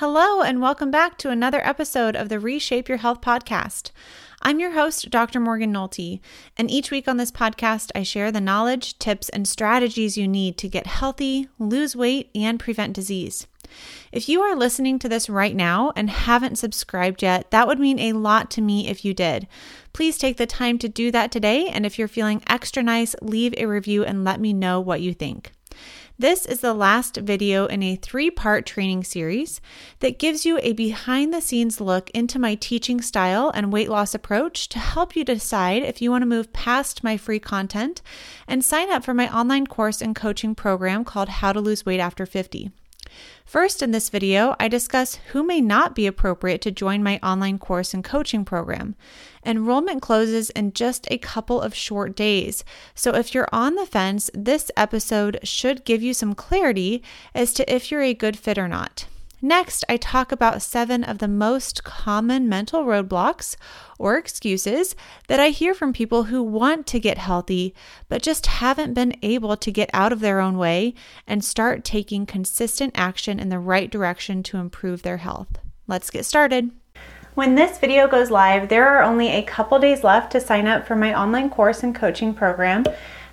Hello, and welcome back to another episode of the Reshape Your Health podcast. I'm your host, Dr. Morgan Nolte, and each week on this podcast, I share the knowledge, tips, and strategies you need to get healthy, lose weight, and prevent disease. If you are listening to this right now and haven't subscribed yet, that would mean a lot to me if you did. Please take the time to do that today, and if you're feeling extra nice, leave a review and let me know what you think. This is the last video in a three part training series that gives you a behind the scenes look into my teaching style and weight loss approach to help you decide if you want to move past my free content and sign up for my online course and coaching program called How to Lose Weight After 50. First, in this video, I discuss who may not be appropriate to join my online course and coaching program. Enrollment closes in just a couple of short days, so if you're on the fence, this episode should give you some clarity as to if you're a good fit or not. Next, I talk about seven of the most common mental roadblocks or excuses that I hear from people who want to get healthy, but just haven't been able to get out of their own way and start taking consistent action in the right direction to improve their health. Let's get started. When this video goes live, there are only a couple days left to sign up for my online course and coaching program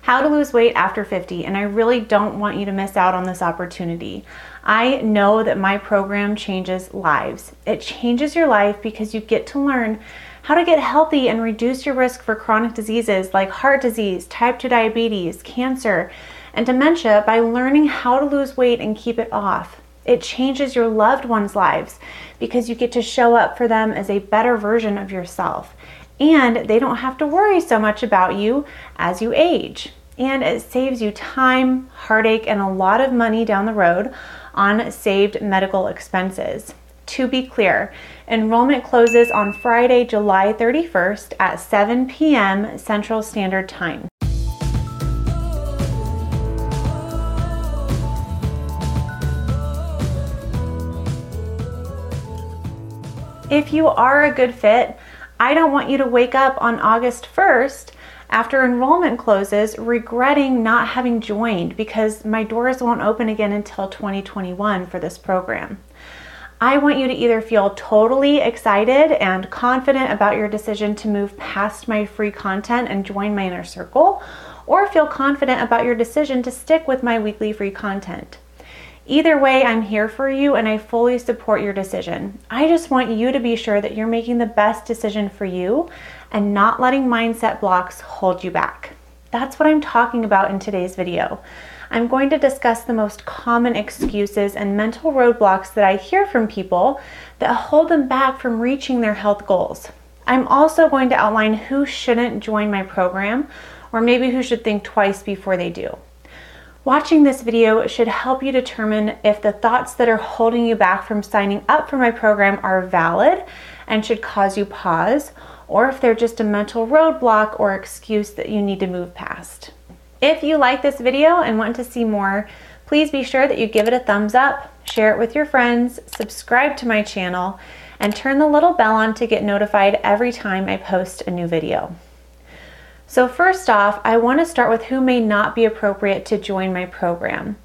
how to lose weight after 50, and I really don't want you to miss out on this opportunity. I know that my program changes lives. It changes your life because you get to learn how to get healthy and reduce your risk for chronic diseases like heart disease, type 2 diabetes, cancer, and dementia by learning how to lose weight and keep it off. It changes your loved ones' lives because you get to show up for them as a better version of yourself and they don't have to worry so much about you as you age. And it saves you time, heartache, and a lot of money down the road on saved medical expenses. To be clear, enrollment closes on Friday, July 31st at 7 p.m. Central Standard Time. If you are a good fit, I don't want you to wake up on August 1st after enrollment closes regretting not having joined because my doors won't open again until 2021 for this program. I want you to either feel totally excited and confident about your decision to move past my free content and join my inner circle, or feel confident about your decision to stick with my weekly free content. Either way, I'm here for you and I fully support your decision. I just want you to be sure that you're making the best decision for you and not letting mindset blocks hold you back. That's what I'm talking about in today's video. I'm going to discuss the most common excuses and mental roadblocks that I hear from people that hold them back from reaching their health goals. I'm also going to outline who shouldn't join my program or maybe who should think twice before they do. Watching this video should help you determine if the thoughts that are holding you back from signing up for my program are valid and should cause you pause, or if they're just a mental roadblock or excuse that you need to move past. If you like this video and want to see more, please be sure that you give it a thumbs up, share it with your friends, subscribe to my channel, and turn the little bell on to get notified every time I post a new video. So, first off, I want to start with who may not be appropriate to join my program.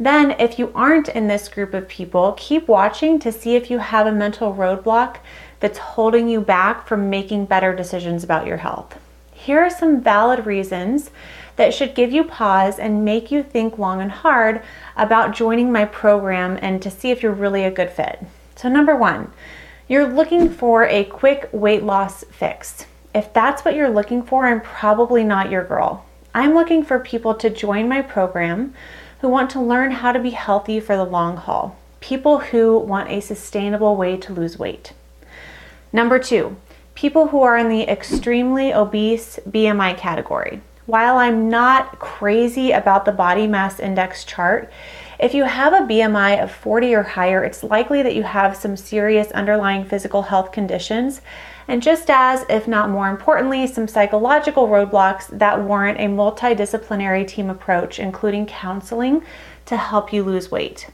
Then, if you aren't in this group of people, keep watching to see if you have a mental roadblock that's holding you back from making better decisions about your health. Here are some valid reasons that should give you pause and make you think long and hard about joining my program and to see if you're really a good fit. So, number one, you're looking for a quick weight loss fix. If that's what you're looking for, I'm probably not your girl. I'm looking for people to join my program who want to learn how to be healthy for the long haul, people who want a sustainable way to lose weight. Number two, people who are in the extremely obese BMI category. While I'm not crazy about the body mass index chart, if you have a BMI of 40 or higher, it's likely that you have some serious underlying physical health conditions and just as, if not more importantly, some psychological roadblocks that warrant a multidisciplinary team approach, including counseling to help you lose weight.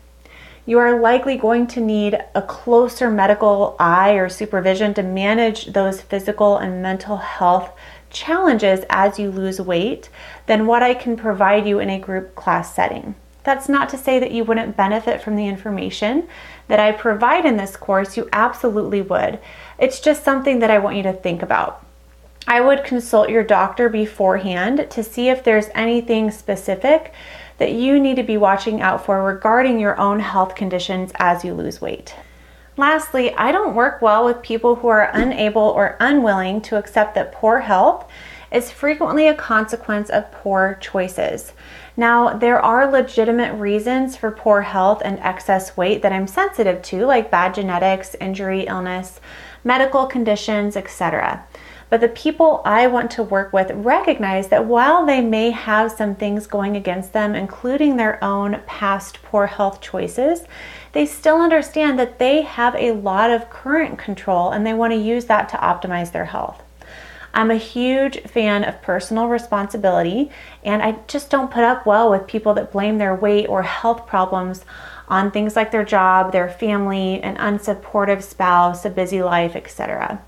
You are likely going to need a closer medical eye or supervision to manage those physical and mental health challenges as you lose weight than what I can provide you in a group class setting. That's not to say that you wouldn't benefit from the information that I provide in this course. You absolutely would. It's just something that I want you to think about. I would consult your doctor beforehand to see if there's anything specific that you need to be watching out for regarding your own health conditions as you lose weight. Lastly, I don't work well with people who are unable or unwilling to accept that poor health is frequently a consequence of poor choices. Now, there are legitimate reasons for poor health and excess weight that I'm sensitive to, like bad genetics, injury, illness, medical conditions, etc. But the people I want to work with recognize that while they may have some things going against them, including their own past poor health choices, they still understand that they have a lot of current control and they want to use that to optimize their health. I'm a huge fan of personal responsibility, and I just don't put up well with people that blame their weight or health problems on things like their job, their family, an unsupportive spouse, a busy life, etc.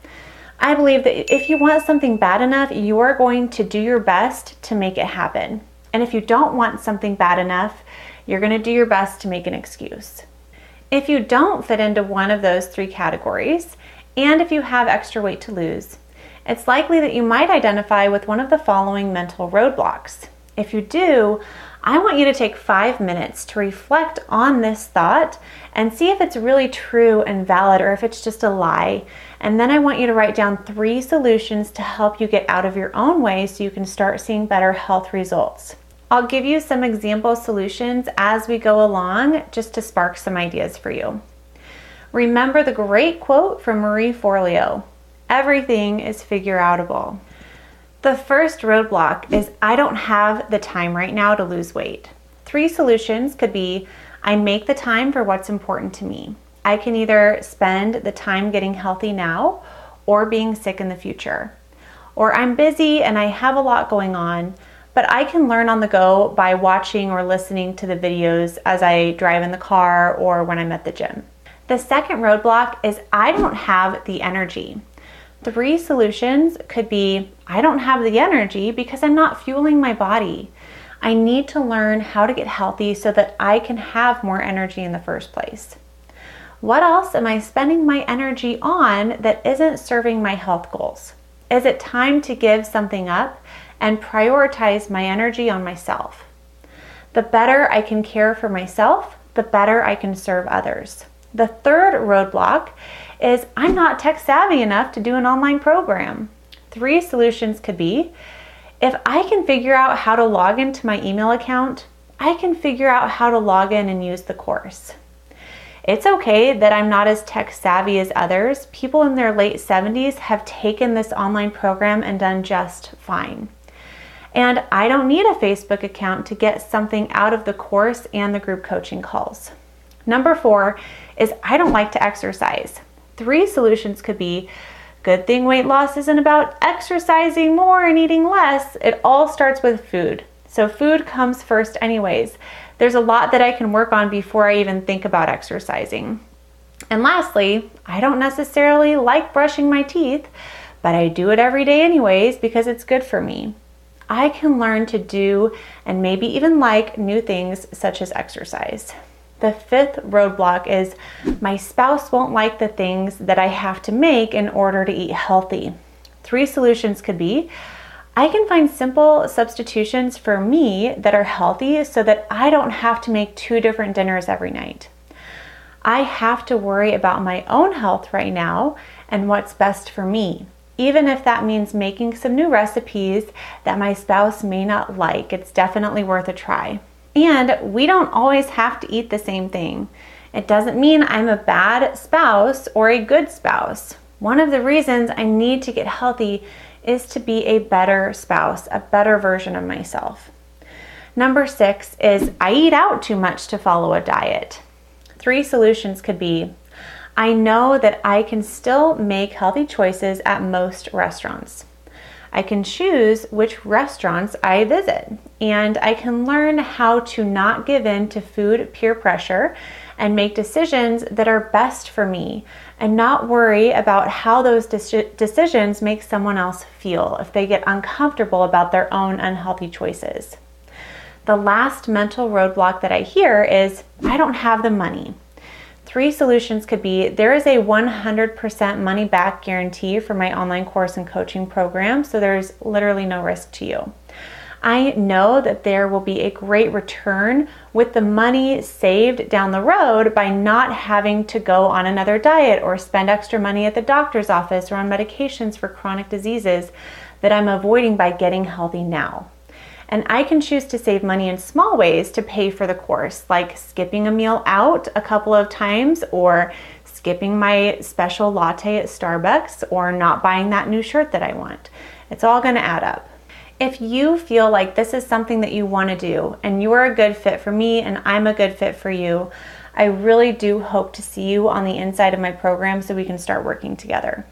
I believe that if you want something bad enough, you are going to do your best to make it happen. And if you don't want something bad enough, you're going to do your best to make an excuse. If you don't fit into one of those three categories, and if you have extra weight to lose, it's likely that you might identify with one of the following mental roadblocks. If you do, I want you to take five minutes to reflect on this thought and see if it's really true and valid or if it's just a lie. And then I want you to write down three solutions to help you get out of your own way so you can start seeing better health results. I'll give you some example solutions as we go along just to spark some ideas for you. Remember the great quote from Marie Forleo everything is figure outable. The first roadblock is I don't have the time right now to lose weight. Three solutions could be I make the time for what's important to me. I can either spend the time getting healthy now or being sick in the future. Or I'm busy and I have a lot going on, but I can learn on the go by watching or listening to the videos as I drive in the car or when I'm at the gym. The second roadblock is I don't have the energy. Three solutions could be I don't have the energy because I'm not fueling my body. I need to learn how to get healthy so that I can have more energy in the first place. What else am I spending my energy on that isn't serving my health goals? Is it time to give something up and prioritize my energy on myself? The better I can care for myself, the better I can serve others. The third roadblock is I'm not tech savvy enough to do an online program. Three solutions could be if I can figure out how to log into my email account, I can figure out how to log in and use the course. It's okay that I'm not as tech savvy as others. People in their late 70s have taken this online program and done just fine. And I don't need a Facebook account to get something out of the course and the group coaching calls. Number four is I don't like to exercise. Three solutions could be good thing weight loss isn't about exercising more and eating less. It all starts with food. So, food comes first, anyways. There's a lot that I can work on before I even think about exercising. And lastly, I don't necessarily like brushing my teeth, but I do it every day, anyways, because it's good for me. I can learn to do and maybe even like new things such as exercise. The fifth roadblock is my spouse won't like the things that I have to make in order to eat healthy. Three solutions could be I can find simple substitutions for me that are healthy so that I don't have to make two different dinners every night. I have to worry about my own health right now and what's best for me, even if that means making some new recipes that my spouse may not like. It's definitely worth a try. And we don't always have to eat the same thing. It doesn't mean I'm a bad spouse or a good spouse. One of the reasons I need to get healthy is to be a better spouse, a better version of myself. Number six is I eat out too much to follow a diet. Three solutions could be I know that I can still make healthy choices at most restaurants. I can choose which restaurants I visit, and I can learn how to not give in to food peer pressure and make decisions that are best for me and not worry about how those de- decisions make someone else feel if they get uncomfortable about their own unhealthy choices. The last mental roadblock that I hear is I don't have the money. Three solutions could be there is a 100% money back guarantee for my online course and coaching program, so there's literally no risk to you. I know that there will be a great return with the money saved down the road by not having to go on another diet or spend extra money at the doctor's office or on medications for chronic diseases that I'm avoiding by getting healthy now. And I can choose to save money in small ways to pay for the course, like skipping a meal out a couple of times or skipping my special latte at Starbucks or not buying that new shirt that I want. It's all going to add up. If you feel like this is something that you want to do and you are a good fit for me and I'm a good fit for you, I really do hope to see you on the inside of my program so we can start working together.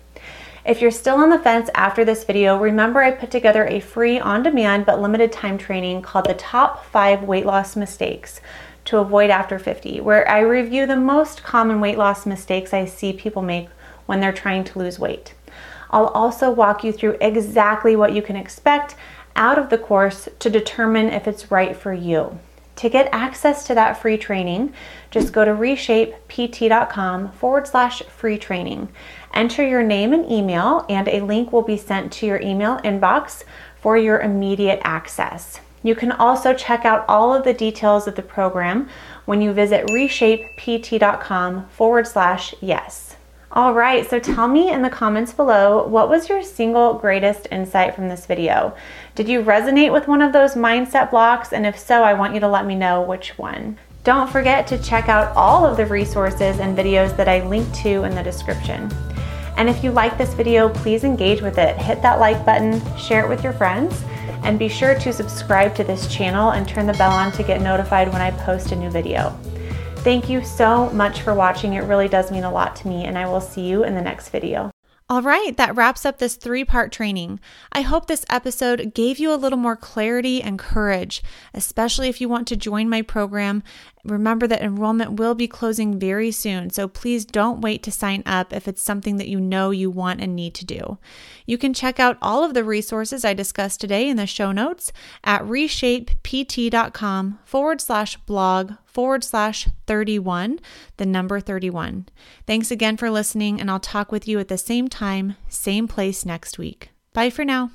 If you're still on the fence after this video, remember I put together a free on-demand but limited time training called the top five weight loss mistakes to avoid after 50, where I review the most common weight loss mistakes I see people make when they're trying to lose weight. I'll also walk you through exactly what you can expect out of the course to determine if it's right for you. To get access to that free training, just go to reshapept.com forward slash free training. Enter your name and email, and a link will be sent to your email inbox for your immediate access. You can also check out all of the details of the program when you visit reshapept.com forward slash yes. All right, so tell me in the comments below, what was your single greatest insight from this video? Did you resonate with one of those mindset blocks? And if so, I want you to let me know which one. Don't forget to check out all of the resources and videos that I link to in the description. And if you like this video, please engage with it. Hit that like button, share it with your friends, and be sure to subscribe to this channel and turn the bell on to get notified when I post a new video. Thank you so much for watching. It really does mean a lot to me, and I will see you in the next video. All right, that wraps up this three part training. I hope this episode gave you a little more clarity and courage, especially if you want to join my program. Remember that enrollment will be closing very soon, so please don't wait to sign up if it's something that you know you want and need to do. You can check out all of the resources I discussed today in the show notes at reshapept.com forward slash blog forward slash 31, the number 31. Thanks again for listening, and I'll talk with you at the same time, same place next week. Bye for now.